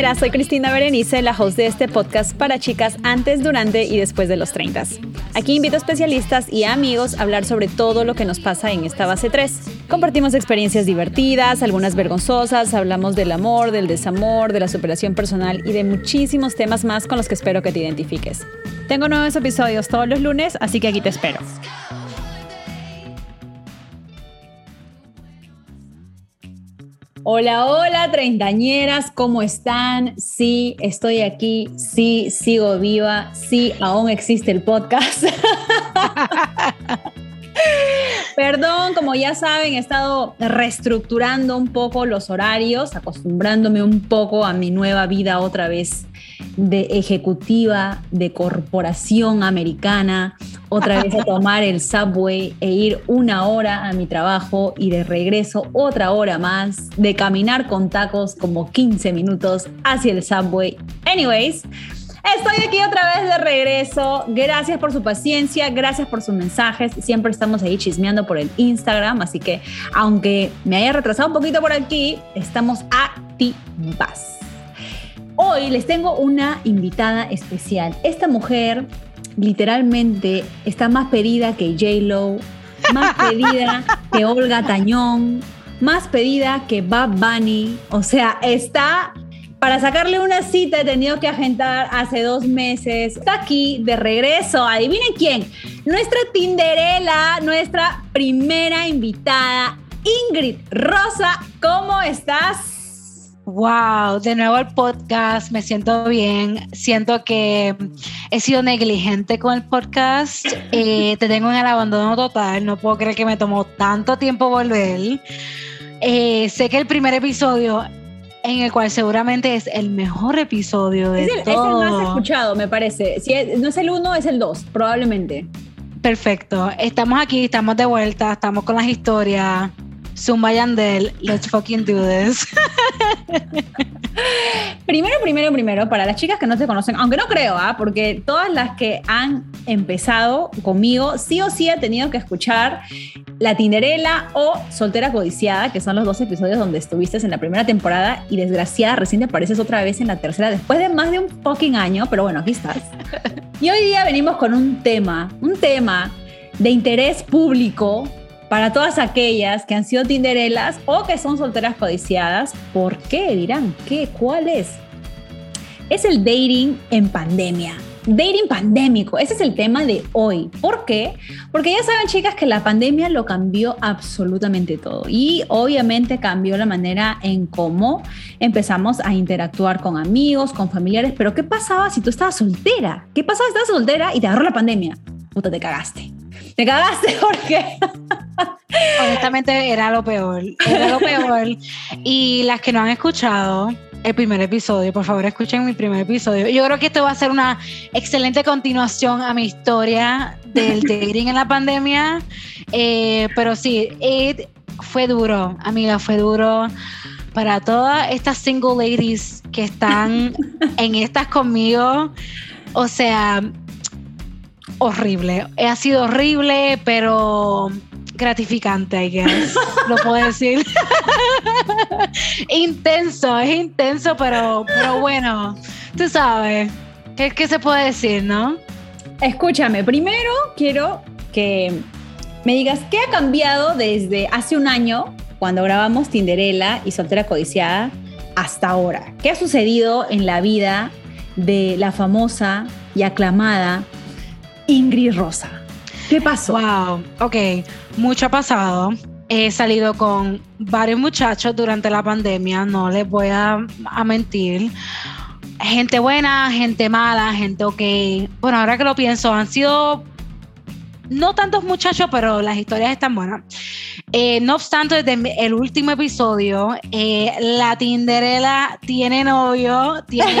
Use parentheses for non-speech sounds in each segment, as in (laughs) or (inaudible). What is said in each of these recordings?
Soy Cristina Berenice, la host de este podcast para chicas antes, durante y después de los 30. Aquí invito a especialistas y amigos a hablar sobre todo lo que nos pasa en esta base 3. Compartimos experiencias divertidas, algunas vergonzosas, hablamos del amor, del desamor, de la superación personal y de muchísimos temas más con los que espero que te identifiques. Tengo nuevos episodios todos los lunes, así que aquí te espero. Hola, hola, treintañeras, ¿cómo están? Sí, estoy aquí, sí, sigo viva, sí, aún existe el podcast. (laughs) Perdón, como ya saben, he estado reestructurando un poco los horarios, acostumbrándome un poco a mi nueva vida otra vez de ejecutiva de corporación americana, otra vez a tomar el subway e ir una hora a mi trabajo y de regreso otra hora más, de caminar con tacos como 15 minutos hacia el subway. Anyways, Estoy aquí otra vez de regreso. Gracias por su paciencia, gracias por sus mensajes. Siempre estamos ahí chismeando por el Instagram, así que aunque me haya retrasado un poquito por aquí, estamos activas. Hoy les tengo una invitada especial. Esta mujer literalmente está más pedida que J. Lo, más pedida (laughs) que Olga Tañón, más pedida que Bob Bunny. O sea, está para sacarle una cita he tenido que agendar hace dos meses. Está aquí de regreso. Adivinen quién. Nuestra Tinderela, nuestra primera invitada, Ingrid Rosa. ¿Cómo estás? Wow, de nuevo el podcast, me siento bien. Siento que he sido negligente con el podcast. Eh, te tengo en el abandono total. No puedo creer que me tomó tanto tiempo volver. Eh, sé que el primer episodio, en el cual seguramente es el mejor episodio de es el, todo. Es el más escuchado, me parece. Si no es el uno, es el dos, probablemente. Perfecto. Estamos aquí, estamos de vuelta, estamos con las historias. Zumba Yandel, let's fucking do this. (laughs) primero, primero, primero, para las chicas que no te conocen, aunque no creo, ¿ah? porque todas las que han empezado conmigo, sí o sí he tenido que escuchar La Tinderela o Soltera Codiciada, que son los dos episodios donde estuviste en la primera temporada y desgraciada recién te apareces otra vez en la tercera después de más de un fucking año, pero bueno, aquí estás. (laughs) Y hoy día venimos con un tema, un tema de interés público para todas aquellas que han sido tinderelas o que son solteras codiciadas. ¿Por qué? Dirán, ¿qué? ¿Cuál es? Es el dating en pandemia. Dating pandémico, ese es el tema de hoy. ¿Por qué? Porque ya saben, chicas, que la pandemia lo cambió absolutamente todo y obviamente cambió la manera en cómo empezamos a interactuar con amigos, con familiares. Pero ¿qué pasaba si tú estabas soltera? ¿Qué pasaba si estabas soltera y te agarró la pandemia? Puta, te cagaste. Te cagaste (laughs) porque honestamente era lo peor, era lo peor. Y las que no han escuchado el primer episodio, por favor escuchen mi primer episodio. Yo creo que esto va a ser una excelente continuación a mi historia del (laughs) dating en la pandemia. Eh, pero sí, fue duro, amiga, fue duro para todas estas single ladies que están (laughs) en estas conmigo. O sea, horrible. Ha sido horrible, pero gratificante, I guess. Lo puedo decir. (laughs) intenso, es intenso, pero, pero bueno, tú sabes. ¿Qué, ¿Qué se puede decir, no? Escúchame, primero quiero que me digas qué ha cambiado desde hace un año, cuando grabamos Tinderella y Soltera Codiciada, hasta ahora. ¿Qué ha sucedido en la vida de la famosa y aclamada Ingrid Rosa? ¿Qué pasó? Wow, ok, mucho ha pasado. He salido con varios muchachos durante la pandemia, no les voy a, mentir. Gente buena, gente mala, gente ok. Bueno, ahora que lo pienso, han sido no tantos muchachos, pero las historias están buenas. Eh, no obstante, desde el último episodio, eh, la Tinderela tiene novio, tiene (laughs)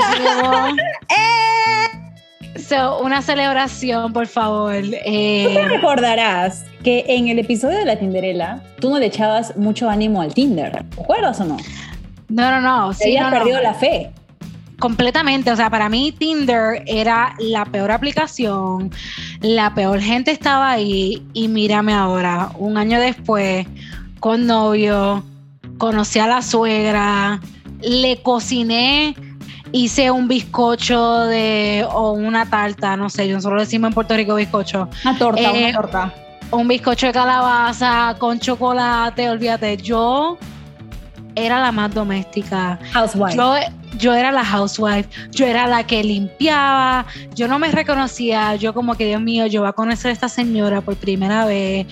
una celebración, por favor. Eh... Tú te recordarás que en el episodio de la Tinderela, tú no le echabas mucho ánimo al Tinder. ¿Te acuerdas o no? No, no, no. Sí, habías perdido la fe. Completamente, o sea, para mí Tinder era la peor aplicación, la peor gente estaba ahí y mírame ahora, un año después, con novio, conocí a la suegra, le cociné, hice un bizcocho de, o una tarta, no sé, nosotros decimos en Puerto Rico bizcocho. Una torta, una Eh, torta. un bizcocho de calabaza con chocolate, olvídate, yo era la más doméstica. Housewife. Yo, yo era la housewife, yo era la que limpiaba, yo no me reconocía, yo como que Dios mío, yo voy a conocer a esta señora por primera vez,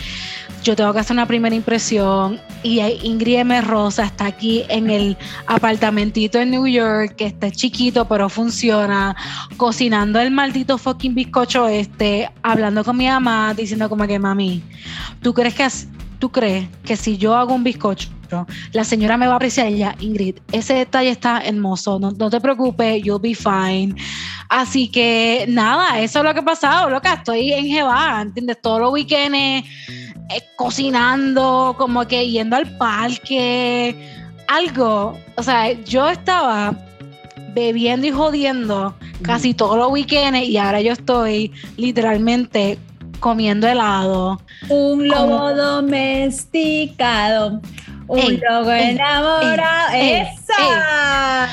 yo tengo que hacer una primera impresión y Ingrid M. Rosa está aquí en el apartamentito en New York, que está chiquito pero funciona, cocinando el maldito fucking bizcocho este, hablando con mi mamá, diciendo como que mami, ¿tú crees que, tú crees que si yo hago un bizcocho la señora me va a apreciar ella, Ingrid, ese detalle está hermoso, no, no te preocupes, you'll be fine. Así que nada, eso es lo que ha pasado, loca, estoy en Jeva, ¿entiendes? Todos los weekends eh, cocinando, como que yendo al parque, algo, o sea, yo estaba bebiendo y jodiendo casi todos los weekends y ahora yo estoy literalmente comiendo helado. Un lobo Como- domesticado. Un Ey, lobo ey, enamorado. ey, ey, ¡Esa!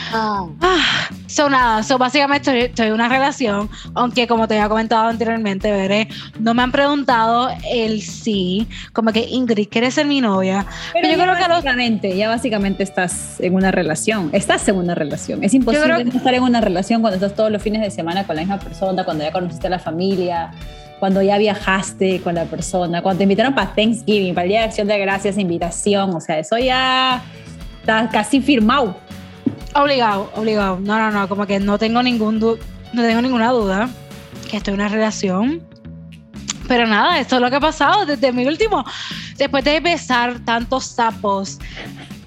Ah, so nada, so básicamente estoy, estoy en una relación, aunque como te había comentado anteriormente, veré, no me han preguntado el sí, como que Ingrid, ¿quieres ser mi novia? Pero yo ya creo que los- básicamente, ya básicamente estás en una relación. Estás en una relación. Es imposible que- no estar en una relación cuando estás todos los fines de semana con la misma persona, cuando ya conociste a la familia, cuando ya viajaste con la persona, cuando te invitaron para Thanksgiving, para el Día de Acción de Gracias, invitación. O sea, eso ya está casi firmado. Obligado, obligado. No, no, no, como que no tengo ningún no tengo ninguna duda que estoy en una relación. Pero nada, esto es lo que ha pasado desde mi último. Después de besar tantos sapos,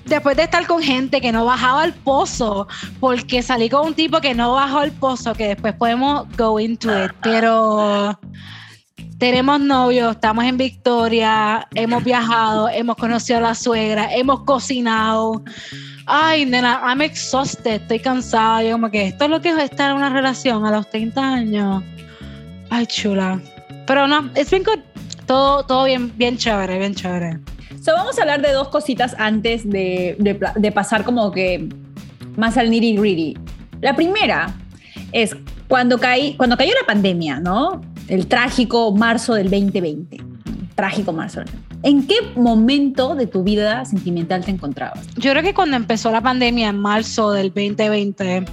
después de estar con gente que no bajaba al pozo, porque salí con un tipo que no bajó al pozo, que después podemos go into it. Pero tenemos novios, estamos en Victoria, hemos viajado, hemos conocido a la suegra, hemos cocinado. Ay, nena, I'm exhausted, estoy cansada. Yo como que esto es lo que es estar en una relación a los 30 años. Ay, chula. Pero no, it's been good. Todo, todo bien, bien chévere, bien chévere. So, vamos a hablar de dos cositas antes de, de de pasar como que más al nitty gritty. La primera es cuando, caí, cuando cayó la pandemia, ¿no? El trágico marzo del 2020. Trágico marzo. ¿En qué momento de tu vida sentimental te encontrabas? Yo creo que cuando empezó la pandemia en marzo del 2020,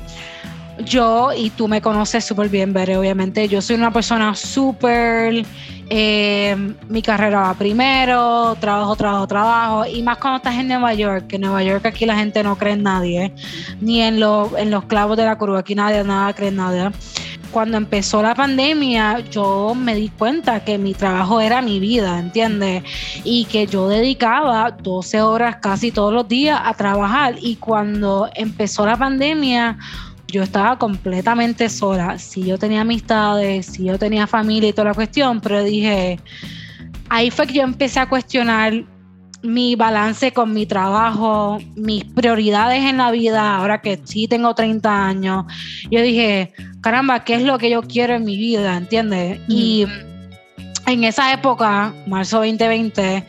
yo, y tú me conoces súper bien, Bere, obviamente, yo soy una persona súper, eh, mi carrera va primero, trabajo, trabajo, trabajo, y más cuando estás en Nueva York, que en Nueva York aquí la gente no cree en nadie, ni en, lo- en los clavos de la curva, aquí nadie, nada cree en nadie. Cuando empezó la pandemia, yo me di cuenta que mi trabajo era mi vida, ¿entiendes? y que yo dedicaba 12 horas casi todos los días a trabajar y cuando empezó la pandemia yo estaba completamente sola, si yo tenía amistades, si yo tenía familia y toda la cuestión, pero dije, ahí fue que yo empecé a cuestionar mi balance con mi trabajo, mis prioridades en la vida, ahora que sí tengo 30 años, yo dije, caramba, ¿qué es lo que yo quiero en mi vida? ¿Entiendes? Y en esa época, marzo 2020,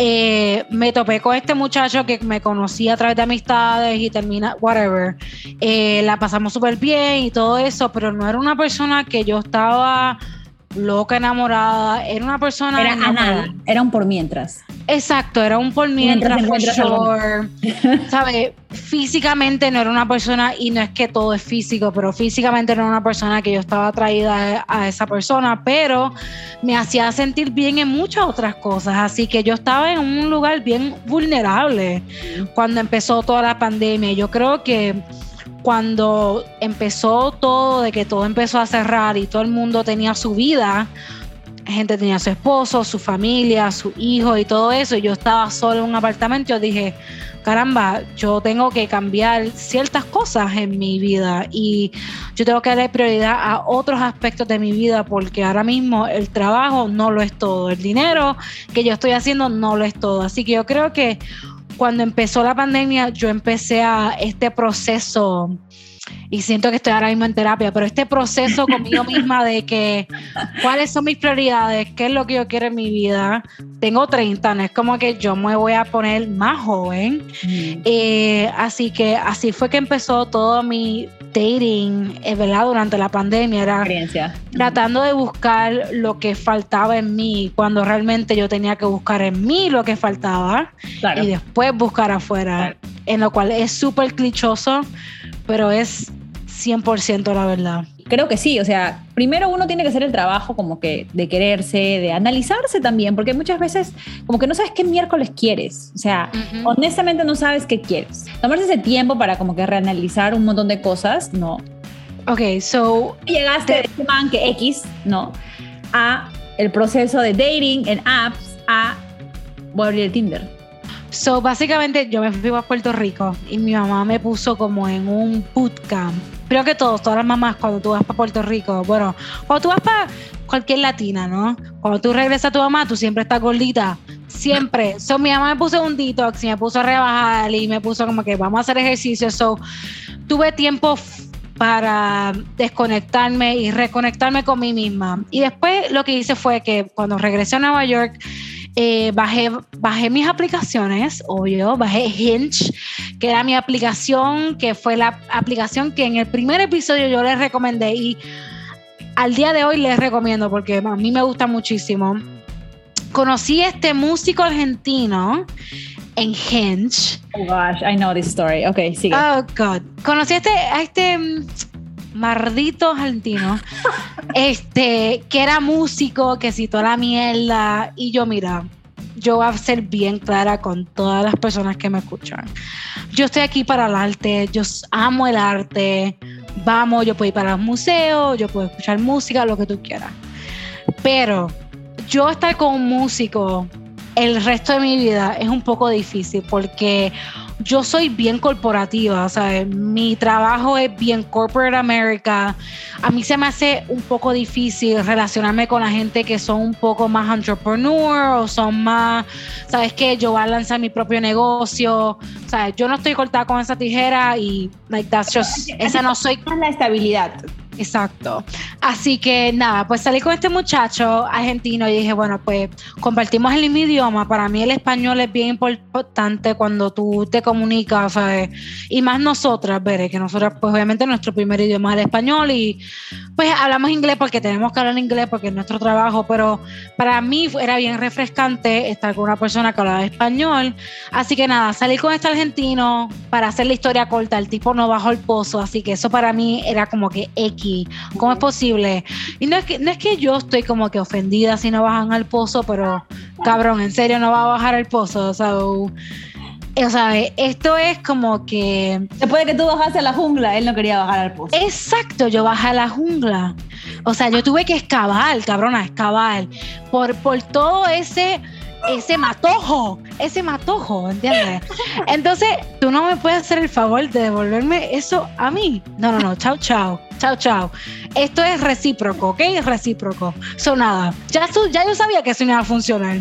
eh, me topé con este muchacho que me conocía a través de amistades y termina, whatever. Eh, la pasamos súper bien y todo eso, pero no era una persona que yo estaba loca enamorada, era una persona Era a enamorada. nada, era un por mientras. Exacto, era un por mientras, Mientras for encuentras sure. (laughs) ¿Sabes? Físicamente no era una persona, y no es que todo es físico, pero físicamente no era una persona que yo estaba atraída a, a esa persona, pero me hacía sentir bien en muchas otras cosas. Así que yo estaba en un lugar bien vulnerable cuando empezó toda la pandemia. Yo creo que cuando empezó todo, de que todo empezó a cerrar y todo el mundo tenía su vida, gente tenía su esposo, su familia, su hijo y todo eso, y yo estaba solo en un apartamento, yo dije, caramba, yo tengo que cambiar ciertas cosas en mi vida y yo tengo que darle prioridad a otros aspectos de mi vida porque ahora mismo el trabajo no lo es todo, el dinero que yo estoy haciendo no lo es todo. Así que yo creo que cuando empezó la pandemia yo empecé a este proceso y siento que estoy ahora mismo en terapia, pero este proceso (laughs) conmigo misma de que cuáles son mis prioridades, qué es lo que yo quiero en mi vida. Tengo 30, no es como que yo me voy a poner más joven. Mm. Eh, así que así fue que empezó todo mi dating, eh, ¿verdad? Durante la pandemia, era tratando de buscar lo que faltaba en mí, cuando realmente yo tenía que buscar en mí lo que faltaba y después buscar afuera, en lo cual es súper clichoso, pero es 100% la verdad. Creo que sí, o sea, primero uno tiene que hacer el trabajo como que de quererse, de analizarse también, porque muchas veces como que no sabes qué miércoles quieres, o sea, honestamente no sabes qué quieres. Tomarse ese tiempo para como que reanalizar un montón de cosas, no. Ok, so... Llegaste de este man que X, ¿no? A el proceso de dating en apps, a voy a abrir el Tinder. So, básicamente yo me fui a Puerto Rico y mi mamá me puso como en un bootcamp creo que todos, todas las mamás, cuando tú vas para Puerto Rico, bueno, cuando tú vas para cualquier latina, ¿no? Cuando tú regresas a tu mamá, tú siempre estás gordita. Siempre. So, mi mamá me puso un detox y me puso a rebajar y me puso como que vamos a hacer ejercicio. So, tuve tiempo para desconectarme y reconectarme con mí misma. Y después lo que hice fue que cuando regresé a Nueva York, eh, bajé, bajé mis aplicaciones, obvio, bajé Hinge, que era mi aplicación, que fue la aplicación que en el primer episodio yo les recomendé y al día de hoy les recomiendo porque a mí me gusta muchísimo. Conocí a este músico argentino en Hinge. Oh gosh, I know this story. Ok, sigue. Oh God. Conocí a este, a este mardito argentino, este, que era músico, que citó la mierda. Y yo, mira, yo voy a ser bien clara con todas las personas que me escuchan. Yo estoy aquí para el arte, yo amo el arte. Vamos, yo puedo ir para los museos, yo puedo escuchar música, lo que tú quieras. Pero yo estar con un músico el resto de mi vida es un poco difícil porque yo soy bien corporativa, sea, Mi trabajo es bien corporate America. A mí se me hace un poco difícil relacionarme con la gente que son un poco más entrepreneur o son más, ¿sabes qué? Yo voy a lanzar mi propio negocio. O sea, yo no estoy cortada con esa tijera y, like, that's just, esa no soy. La estabilidad. Exacto. Así que nada, pues salí con este muchacho argentino y dije, bueno, pues compartimos el mismo idioma. Para mí el español es bien importante cuando tú te comunicas, ¿sabes? Y más nosotras, veré que nosotras, pues obviamente nuestro primer idioma es el español y pues hablamos inglés porque tenemos que hablar inglés porque es nuestro trabajo, pero para mí era bien refrescante estar con una persona que hablaba español. Así que nada, salí con este argentino para hacer la historia corta. El tipo no bajó el pozo, así que eso para mí era como que X ¿Cómo es posible? Y no es que, no es que yo estoy como que ofendida si no bajan al pozo, pero cabrón, en serio no va a bajar al pozo. O sea, o sea, esto es como que. Después de que tú bajaste a la jungla, él no quería bajar al pozo. Exacto, yo bajé a la jungla. O sea, yo tuve que excavar, cabrona, excavar. Por, por todo ese ese matojo, ese matojo, ¿entiendes? Entonces, tú no me puedes hacer el favor de devolverme eso a mí. No, no, no, chao, chao, chao, chao. Esto es recíproco, ¿ok? Es recíproco. Son nada. Ya, ya yo sabía que eso no iba a funcionar.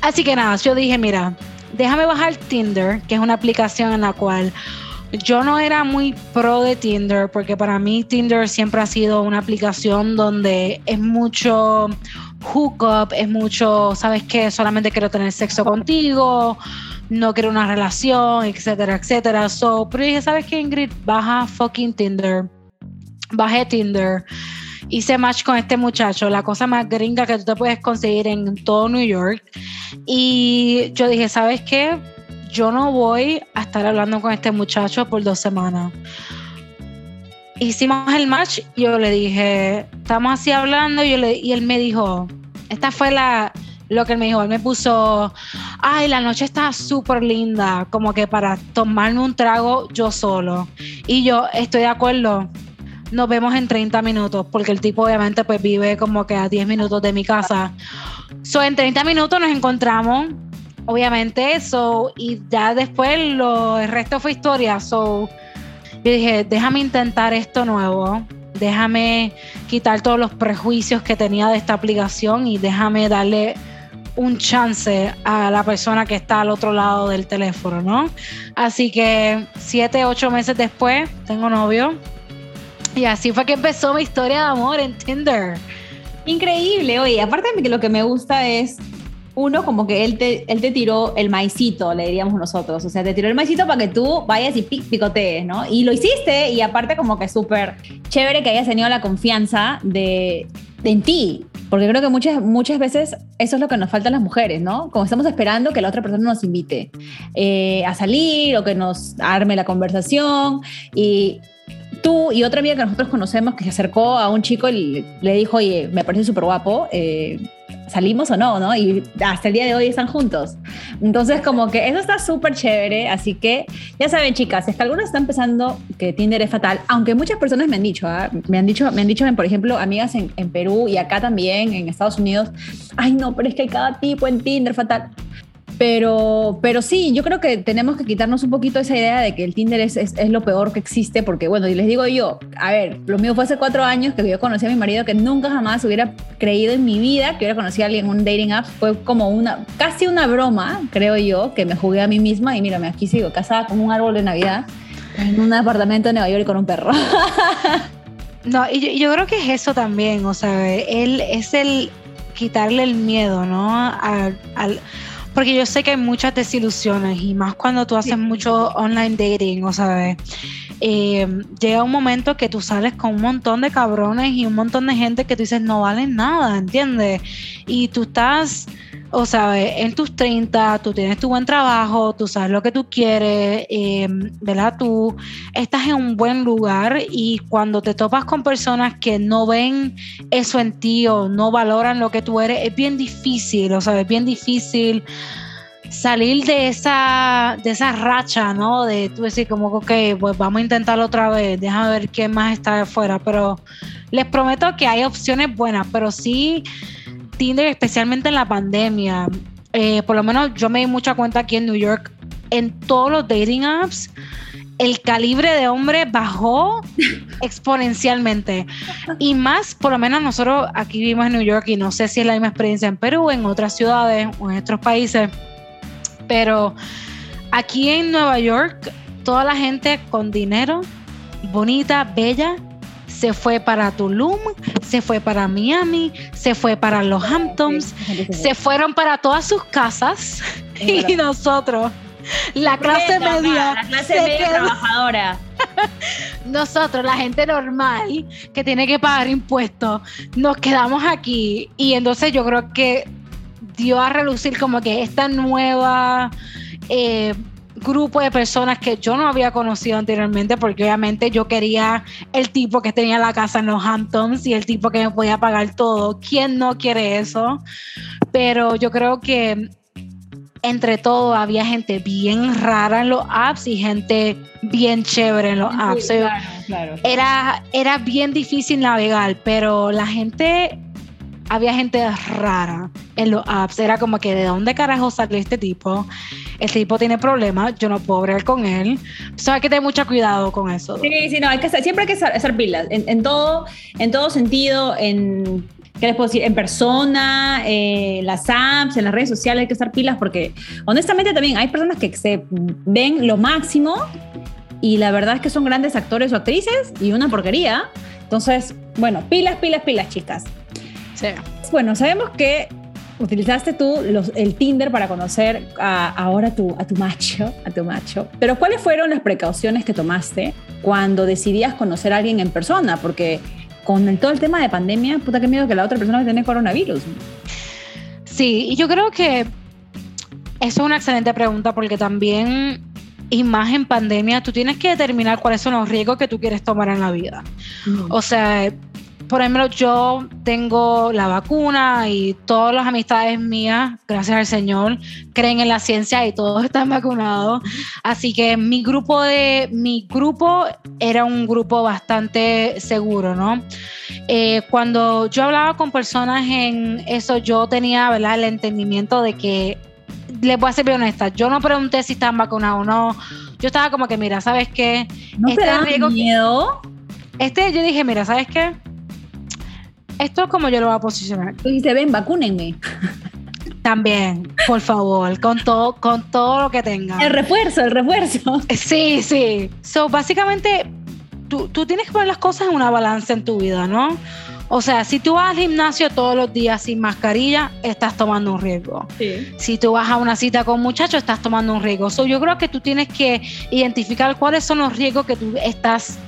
Así que nada, yo dije, mira, déjame bajar Tinder, que es una aplicación en la cual yo no era muy pro de Tinder, porque para mí Tinder siempre ha sido una aplicación donde es mucho hookup, es mucho, ¿sabes qué? Solamente quiero tener sexo contigo, no quiero una relación, etcétera, etcétera. So, pero dije, ¿sabes qué, Ingrid? Baja fucking Tinder. Bajé Tinder. Hice match con este muchacho, la cosa más gringa que tú te puedes conseguir en todo New York. Y yo dije, ¿sabes qué? Yo no voy a estar hablando con este muchacho por dos semanas hicimos el match, yo le dije, estamos así hablando, y, él me dijo, esta fue la, lo que él me dijo, él me puso, ay, la noche está súper linda, como que para tomarme un trago yo solo. Y yo estoy de acuerdo, nos vemos en 30 minutos, porque el tipo obviamente pues vive como que a 10 minutos de mi casa. So, en 30 minutos nos encontramos, obviamente, eso y ya después lo, el resto fue historia, so yo dije, déjame intentar esto nuevo, déjame quitar todos los prejuicios que tenía de esta aplicación y déjame darle un chance a la persona que está al otro lado del teléfono, ¿no? Así que siete, ocho meses después, tengo novio. Y así fue que empezó mi historia de amor en Tinder. Increíble, oye, aparte de que lo que me gusta es uno como que él te, él te tiró el maicito, le diríamos nosotros, o sea, te tiró el maicito para que tú vayas y picotees, ¿no? Y lo hiciste y aparte como que súper chévere que hayas tenido la confianza de, en ti, porque creo que muchas, muchas veces eso es lo que nos falta a las mujeres, ¿no? Como estamos esperando que la otra persona nos invite eh, a salir o que nos arme la conversación y tú y otra amiga que nosotros conocemos que se acercó a un chico y le dijo, oye, me parece súper guapo, eh, salimos o no, ¿no? Y hasta el día de hoy están juntos. Entonces, como que eso está súper chévere. Así que, ya saben, chicas, es que algunos están pensando que Tinder es fatal, aunque muchas personas me han dicho, ¿ah? me han dicho, me han dicho, por ejemplo, amigas en, en Perú y acá también, en Estados Unidos, ay, no, pero es que hay cada tipo en Tinder fatal. Pero, pero sí, yo creo que tenemos que quitarnos un poquito esa idea de que el Tinder es, es, lo peor que existe, porque bueno, y les digo yo, a ver, lo mío fue hace cuatro años que yo conocí a mi marido que nunca jamás hubiera creído en mi vida que hubiera conocido a alguien en un dating app. Fue como una, casi una broma, creo yo, que me jugué a mí misma y mírame, aquí sigo casada con un árbol de Navidad en un apartamento de Nueva York con un perro. (laughs) No, y yo, creo que es eso también, o sea, él es el quitarle el miedo, ¿no? Porque yo sé que hay muchas desilusiones y más cuando tú haces mucho online dating, o sea, eh, llega un momento que tú sales con un montón de cabrones y un montón de gente que tú dices no valen nada, ¿entiendes? Y tú estás o sea, en tus 30, tú tienes tu buen trabajo, tú sabes lo que tú quieres, em, ¿verdad? Tú estás en un buen lugar y cuando te topas con personas que no ven eso en ti o no valoran lo que tú eres, es bien difícil, o sea, es bien difícil salir de esa, de esa racha, ¿no? De tú decir como, ok, pues vamos a intentarlo otra vez, déjame ver qué más está afuera, pero les prometo que hay opciones buenas, pero sí Tinder, especialmente en la pandemia, eh, por lo menos yo me di mucha cuenta aquí en New York, en todos los dating apps, el calibre de hombre bajó (laughs) exponencialmente. Y más, por lo menos nosotros aquí vivimos en New York y no sé si es la misma experiencia en Perú, en otras ciudades o en otros países, pero aquí en Nueva York, toda la gente con dinero, bonita, bella, se fue para Tulum, se fue para Miami, se fue para los Hamptons, se fueron para todas sus casas y nosotros, la clase media, la clase media trabajadora. (laughs) Nosotros, la gente normal que tiene que pagar impuestos, nos quedamos aquí. Y entonces yo creo que dio a relucir como que esta nueva eh, grupo de personas que yo no había conocido anteriormente, porque obviamente yo quería el tipo que tenía la casa en los Hamptons y el tipo que me podía pagar todo. ¿Quién no quiere eso? Pero yo creo que entre todo había gente bien rara en los apps y gente bien chévere en los apps. Era, era bien difícil navegar, pero la gente había gente rara en los apps. Era como que de dónde carajo salió este tipo. Este tipo tiene problemas, yo no puedo hablar con él. O hay que tener mucho cuidado con eso. Sí, sí, no, hay que siempre hay que hacer pilas. En, todo, en todo sentido, en ¿qué les puedo decir? En persona, en las apps, en las redes sociales hay que estar pilas porque honestamente también hay personas que se ven lo máximo y la verdad es que son grandes actores o actrices y una porquería. Entonces, bueno, pilas, pilas, pilas, chicas. Bueno, sabemos que utilizaste tú el Tinder para conocer ahora tu, a tu macho, a tu macho. Pero ¿cuáles fueron las precauciones que tomaste cuando decidías conocer a alguien en persona? Porque con todo el tema de pandemia, puta que miedo que la otra persona a tener coronavirus. Sí, y yo creo que eso es una excelente pregunta porque también y más en pandemia, tú tienes que determinar cuáles son los riesgos que tú quieres tomar en la vida. O sea, por ejemplo, yo tengo la vacuna y todas las amistades mías, gracias al Señor, creen en la ciencia y todos están vacunados. Así que mi grupo de mi grupo era un grupo bastante seguro, ¿no? Eh, cuando yo hablaba con personas en eso, yo tenía ¿verdad? el entendimiento de que, les voy a ser bien honesta, yo no pregunté si están vacunados o no. Yo estaba como que, mira, ¿sabes qué? ¿No este te da miedo? Este, yo dije, mira, ¿sabes qué? Esto es como yo lo voy a posicionar. Tú dices, ven, vacúnenme. También, por favor, con todo, con todo lo que tenga. El refuerzo, el refuerzo. Sí, sí. So, básicamente, tú, tú tienes que poner las cosas en una balanza en tu vida, ¿no? O sea, si tú vas al gimnasio todos los días sin mascarilla, estás tomando un riesgo. Si tú vas a una cita con muchachos, estás tomando un riesgo. yo creo que tú tienes que identificar cuáles son los riesgos que tú estás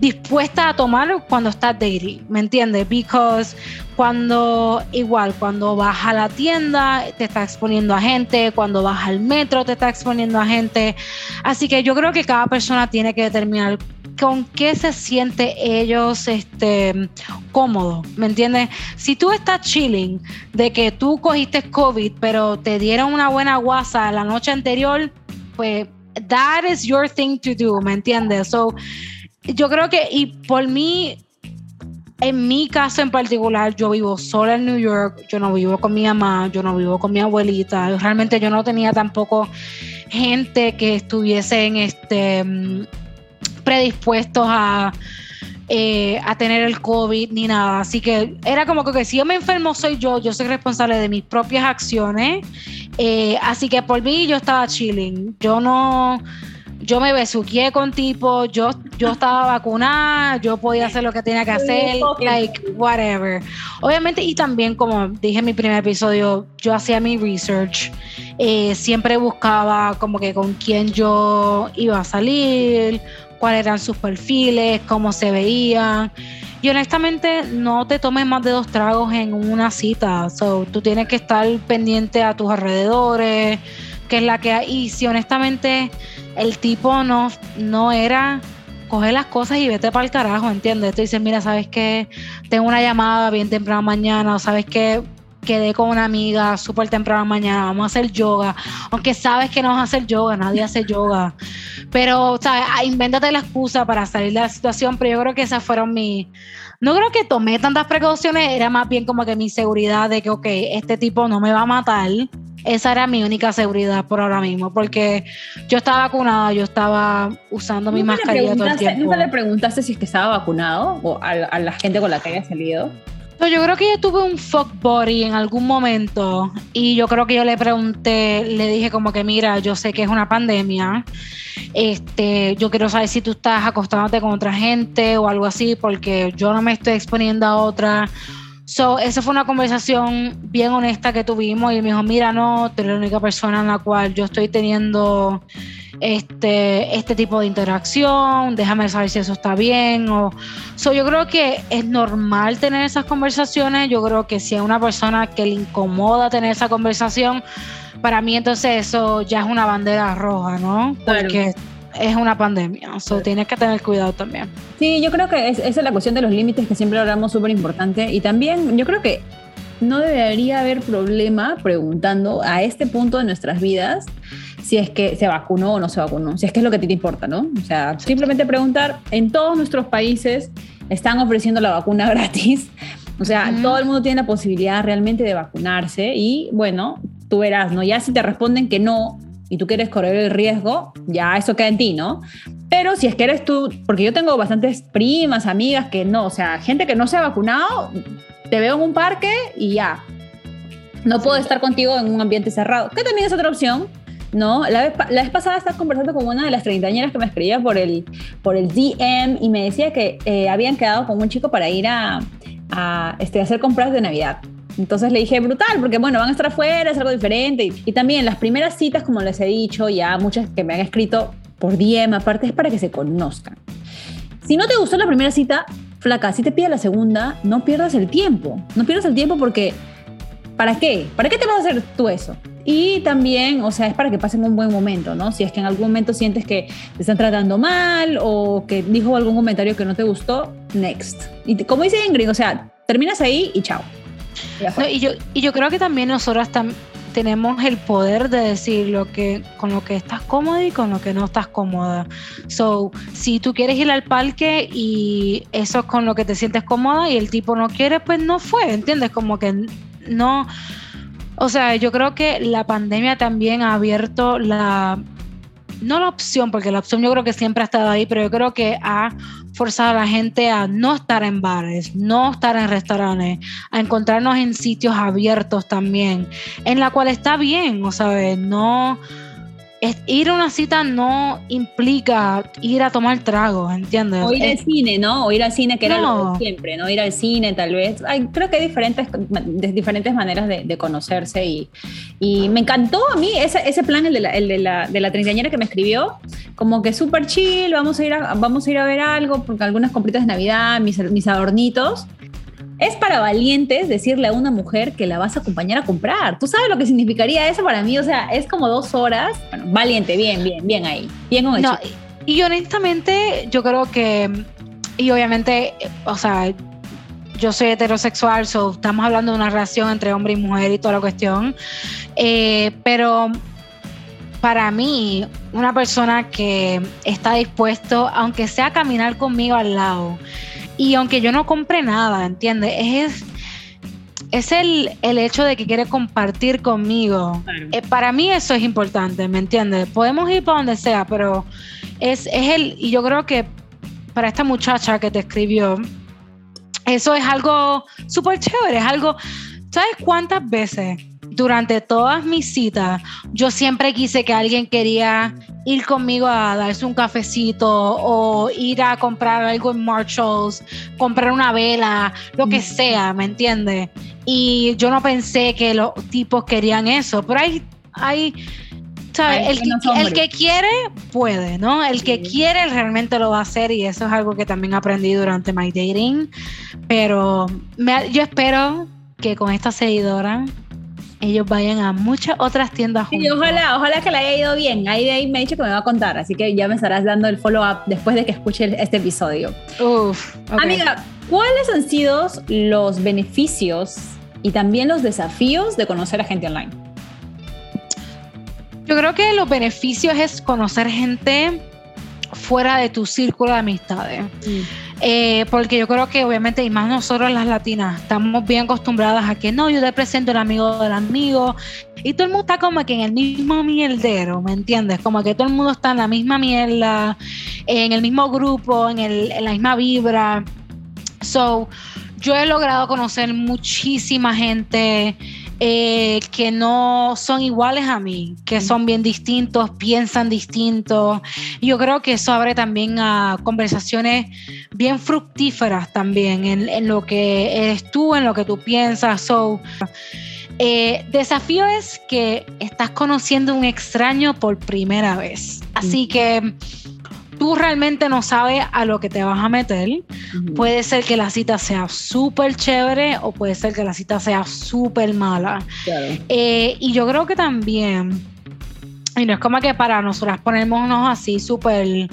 dispuesta a tomar cuando estás dating, ¿me entiendes? Because cuando igual, cuando vas a la tienda te estás exponiendo a gente, cuando vas al metro te estás exponiendo a gente. Así que yo creo que cada persona tiene que determinar con qué se siente ellos este, cómodo, ¿me entiendes? Si tú estás chilling de que tú cogiste COVID, pero te dieron una buena guasa la noche anterior, pues that is your thing to do, ¿me entiendes? So, yo creo que, y por mí, en mi caso en particular, yo vivo sola en New York, yo no vivo con mi mamá, yo no vivo con mi abuelita, realmente yo no tenía tampoco gente que estuviese en este predispuestos a, eh, a tener el COVID ni nada. Así que era como que, si yo me enfermo soy yo, yo soy responsable de mis propias acciones. Eh, así que por mí yo estaba chilling. Yo no, yo me besuqué con tipo, yo, yo estaba vacunada, yo podía hacer lo que tenía que hacer, like, whatever. Obviamente, y también, como dije en mi primer episodio, yo hacía mi research, eh, siempre buscaba como que con quién yo iba a salir, cuáles eran sus perfiles, cómo se veían. Y honestamente, no te tomes más de dos tragos en una cita. So, tú tienes que estar pendiente a tus alrededores, qué es la que hay. Y si honestamente el tipo no, no era coge las cosas y vete para el carajo, ¿entiendes? Tú dices, mira, ¿sabes qué? Tengo una llamada bien temprano mañana, o ¿sabes qué? quedé con una amiga súper temprano mañana, vamos a hacer yoga, aunque sabes que no vas a hacer yoga, nadie hace yoga, pero, ¿sabes? Ah, invéntate la excusa para salir de la situación, pero yo creo que esas fueron mis, no creo que tomé tantas precauciones, era más bien como que mi seguridad de que, ok, este tipo no me va a matar, esa era mi única seguridad por ahora mismo, porque yo estaba vacunada, yo estaba usando mi mascarilla todo el tiempo. ¿Nunca le preguntaste si es que estaba vacunado o a, a la gente con la que había salido? yo creo que yo tuve un fuck body en algún momento y yo creo que yo le pregunté, le dije como que mira, yo sé que es una pandemia, este, yo quiero saber si tú estás acostándote con otra gente o algo así porque yo no me estoy exponiendo a otra. So, esa fue una conversación bien honesta que tuvimos y me dijo, mira, no, tú eres la única persona en la cual yo estoy teniendo este, este tipo de interacción, déjame saber si eso está bien. O, so, yo creo que es normal tener esas conversaciones, yo creo que si hay una persona que le incomoda tener esa conversación, para mí entonces eso ya es una bandera roja, ¿no? Porque es una pandemia, o tienes que tener cuidado también. Sí, yo creo que esa es la cuestión de los límites que siempre hablamos súper importante y también yo creo que no debería haber problema preguntando a este punto de nuestras vidas si es que se vacunó o no se vacunó, si es que es lo que a ti te importa, ¿no? O sea, simplemente preguntar, en todos nuestros países están ofreciendo la vacuna (laughs) gratis, o sea, todo el mundo tiene la posibilidad realmente de vacunarse y bueno, tú verás, ¿no? Ya si te responden que no y tú quieres correr el riesgo, ya eso queda en ti, ¿no? Pero si es que eres tú, porque yo tengo bastantes primas, amigas que no, o sea, gente que no se ha vacunado, te veo en un parque y ya. No puedo estar contigo en un ambiente cerrado, que también es otra opción, ¿no? La vez, la vez pasada estaba conversando con una de las treintañeras que me escribía por el, por el DM y me decía que eh, habían quedado con un chico para ir a, a este, hacer compras de Navidad. Entonces le dije, brutal, porque bueno, van a estar afuera, es algo diferente. Y, y, también las primeras citas, como les he dicho, ya muchas que me han escrito por DM, aparte es para que se conozcan. Si no te gustó la primera cita, flaca, si te pide la segunda, no pierdas el tiempo. No pierdas el tiempo porque, ¿para qué? ¿Para qué te vas a hacer tú eso? Y también, o sea, es para que pasen un buen momento, ¿no? Si es que en algún momento sientes que te están tratando mal o que dijo algún comentario que no te gustó, next. Y como dice Ingrid, o sea, terminas ahí y chao. Y, yo, y yo creo que también nosotras tenemos el poder de decir lo que con lo que estás cómoda y con lo que no estás cómoda. So, si tú quieres ir al parque y eso es con lo que te sientes cómoda y el tipo no quiere, pues no fue, ¿entiendes? Como que no o sea, yo creo que la pandemia también ha abierto la, no la opción, porque la opción yo creo que siempre ha estado ahí, pero yo creo que ha forzado a la gente a no estar en bares, no estar en restaurantes, a encontrarnos en sitios abiertos también, en la cual está bien, o sea, no ir a una cita no implica ir a tomar trago, ¿entiendes? O ir al cine, ¿no? O ir al cine, que era lo de siempre, ¿no? Ir al cine, tal vez. creo que hay diferentes, diferentes maneras de, conocerse y, y, me encantó a mí ese, ese plan, el de la, el de la, de la treintañera que me escribió, como que súper chill, vamos a, ir a, vamos a ir a ver algo, porque algunas compritas de Navidad, mis, mis adornitos. Es para valientes decirle a una mujer que la vas a acompañar a comprar. ¿Tú sabes lo que significaría eso para mí? O sea, es como dos horas. Bueno, valiente, bien, bien, bien ahí. Bien con el no, Y honestamente, yo creo que, y obviamente, o sea, yo soy heterosexual, so estamos hablando de una relación entre hombre y mujer y toda la cuestión. Eh, pero para mí, una persona que está dispuesto, aunque sea a caminar conmigo al lado, y aunque yo no compre nada, ¿entiendes? Es, es el, hecho de que quiere compartir conmigo. Eh, para mí eso es importante, ¿me entiendes? Podemos ir para donde sea, pero es, es el, y yo creo que para esta muchacha que te escribió, eso es algo súper chévere, es algo, ¿sabes cuántas veces durante todas mis citas, yo siempre quise que alguien quería ir conmigo a darse un cafecito o ir a comprar algo en Marshalls, comprar una vela, lo que sea, ¿me entiendes? Y yo no pensé que los tipos querían eso, pero hay, hay ¿sabes? El, que, quiere puede, ¿no? El que quiere realmente lo va a hacer y eso es algo que también aprendí durante my dating. Pero yo espero que con esta seguidora ellos vayan a muchas otras tiendas juntos. Sí, ojalá, ojalá que le haya ido bien. Ahí de ahí me ha dicho que me va a contar, así que ya me estarás dando el follow-up después de que escuche este episodio. Uf, Amiga, ¿cuáles han sido los beneficios y también los desafíos de conocer a gente online? Yo creo que los beneficios es conocer gente fuera de tu círculo de amistades. Mm. Eh, porque yo creo que obviamente, y más nosotros las latinas, estamos bien acostumbradas a que no, yo te presento el amigo del amigo, y todo el mundo está como que en el mismo mierdero, ¿me entiendes? Como que todo el mundo está en la misma mierda, en el mismo grupo, en, el, en la misma vibra. So, yo he logrado conocer muchísima gente eh, que no son iguales a mí, que son bien distintos, piensan distintos. Yo creo que eso abre también a conversaciones bien fructíferas también en, lo que eres tú, en lo que tú piensas. So, eh, desafío es que estás conociendo a un extraño por primera vez. Así que tú realmente no sabes a lo que te vas a meter. Puede ser que la cita sea súper chévere o puede ser que la cita sea súper mala. Eh, y yo creo que también, y no es como que para nosotras ponernos así súper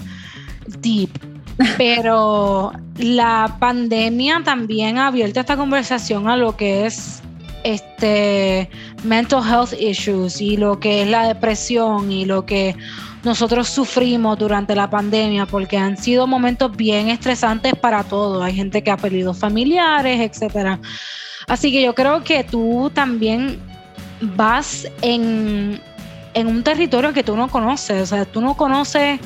deep, (laughs) pero la pandemia también ha abierto esta conversación a lo que es este mental health issues y lo que es la depresión y lo que nosotros sufrimos durante la pandemia porque han sido momentos bien estresantes para todos. Hay gente que ha perdido familiares, etcétera. Así que yo creo que tú también vas en, un territorio que tú no conoces, o sea, tú no conoces,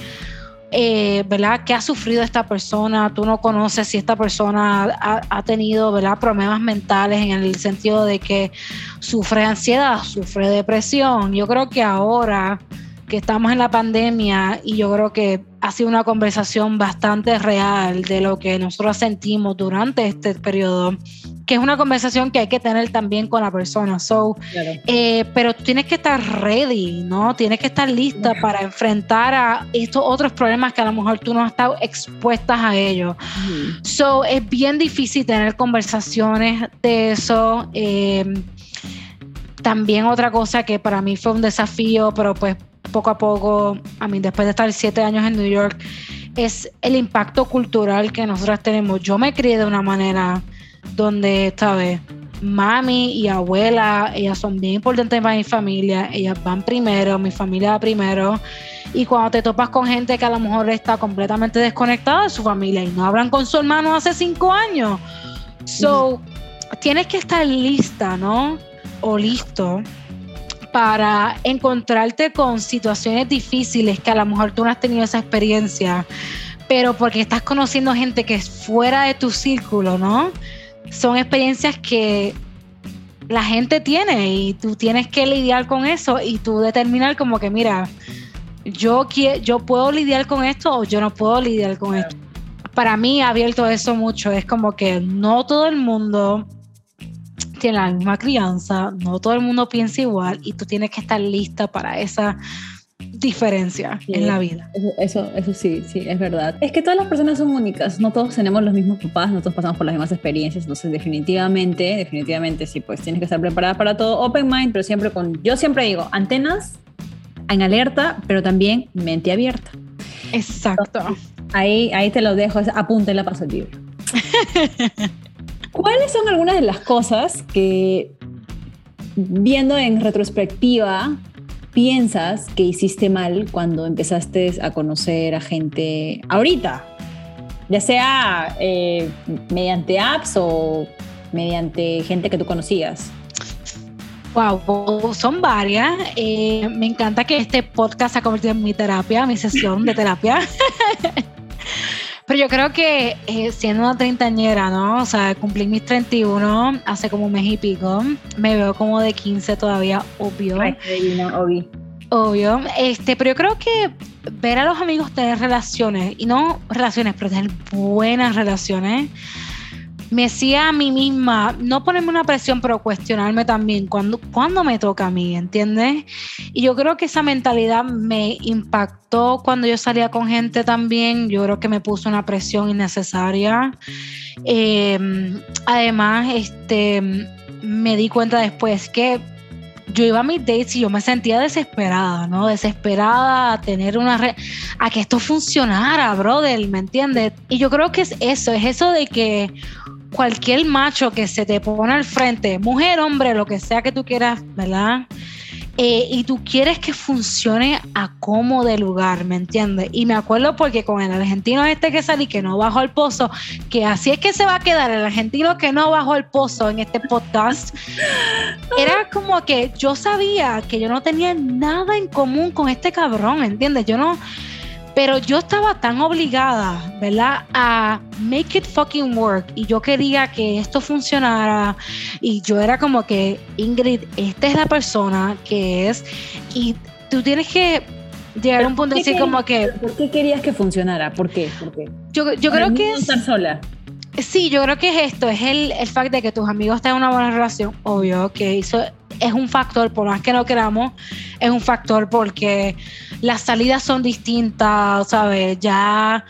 eh, ¿verdad?, qué ha sufrido esta persona, tú no conoces si esta persona ha, ha, tenido, ¿verdad?, problemas mentales en el sentido de que sufre ansiedad, sufre depresión. Yo creo que ahora que estamos en la pandemia y yo creo que ha sido una conversación bastante real de lo que nosotros sentimos durante este periodo, que es una conversación que hay que tener también con la persona. So, eh, pero tienes que estar ready, ¿no? Tienes que estar lista para enfrentar a estos otros problemas que a lo mejor tú no has estado expuestas a ellos. So, es bien difícil tener conversaciones de eso. Eh, también otra cosa que para mí fue un desafío, pero pues poco a poco, a mí después de estar siete años en New York, es el impacto cultural que nosotros tenemos. Yo me crié de una manera donde, ¿sabes? Mami y abuela, ellas son bien importantes para mi familia, ellas van primero, mi familia va primero. Y cuando te topas con gente que a lo mejor está completamente desconectada de su familia y no hablan con su hermano hace cinco años, so, tienes que estar lista, ¿no? O listo para encontrarte con situaciones difíciles que a lo mejor tú no has tenido esa experiencia, pero porque estás conociendo gente que es fuera de tu círculo, ¿no? Son experiencias que la gente tiene y tú tienes que lidiar con eso y tú determinar como que, mira, yo, yo puedo lidiar con esto o yo no puedo lidiar con esto. Para mí ha abierto eso mucho. Es como que no todo el mundo tiene la misma crianza, no todo el mundo piensa igual y tú tienes que estar lista para esa diferencia en la vida. Eso, eso, sí, sí, es verdad. Es que todas las personas son únicas, no todos tenemos los mismos papás, no todos pasamos por las mismas experiencias, entonces definitivamente, definitivamente sí, pues tienes que estar preparada para todo, open mind, pero siempre con, yo siempre digo, antenas en alerta, pero también mente abierta. Exacto. ahí, ahí te lo dejo, apunte en la paso libro. (laughs) ¿Cuáles son algunas de las cosas que, viendo en retrospectiva, piensas que hiciste mal cuando empezaste a conocer a gente ahorita? Ya sea eh, mediante apps o mediante gente que tú conocías. Wow, son varias. Eh, me encanta que este podcast se ha convertido en mi terapia, mi sesión de terapia. (laughs) Pero yo creo que eh, siendo una treintañera, ¿no? O sea, cumplí mis 31 hace como un mes y pico. Me veo como de 15 todavía, obvio. obvio. Obvio. Este, pero yo creo que ver a los amigos tener relaciones, y no relaciones, pero tener buenas relaciones, me decía a mí misma, no ponerme una presión, pero cuestionarme también cuando, cuando me toca a mí, ¿entiendes? Y yo creo que esa mentalidad me impactó cuando yo salía con gente también, yo creo que me puso una presión innecesaria. Em, además, este, me di cuenta después que yo iba a mis dates y yo me sentía desesperada, ¿no? Desesperada a tener una red, a que esto funcionara, brother, ¿me entiendes? Y yo creo que es eso, es eso de que cualquier macho que se te pone al frente, mujer, hombre, lo que sea que tú quieras, ¿verdad? Eh, y tú quieres que funcione a como de lugar, ¿me entiendes? Y me acuerdo porque con el argentino este que salí, que no bajó al pozo, que así es que se va a quedar el argentino que no bajó al pozo en este podcast, era como que yo sabía que yo no tenía nada en común con este cabrón, ¿me entiendes? Yo no pero yo estaba tan obligada, ¿verdad? A make it fucking work. Y yo quería que esto funcionara. Y yo era como que, Ingrid, esta es la persona que es. Y tú tienes que llegar a un punto decir como que... ¿Por qué querías que funcionara? ¿Por qué? ¿Por qué? Yo, yo creo que es... Estar sola. Sí, yo creo que es esto, es el, el fact de que tus amigos tengan una buena relación, obvio, que eso es un factor, por más que no queramos, es un factor porque las salidas son distintas, ¿sabes? Ya,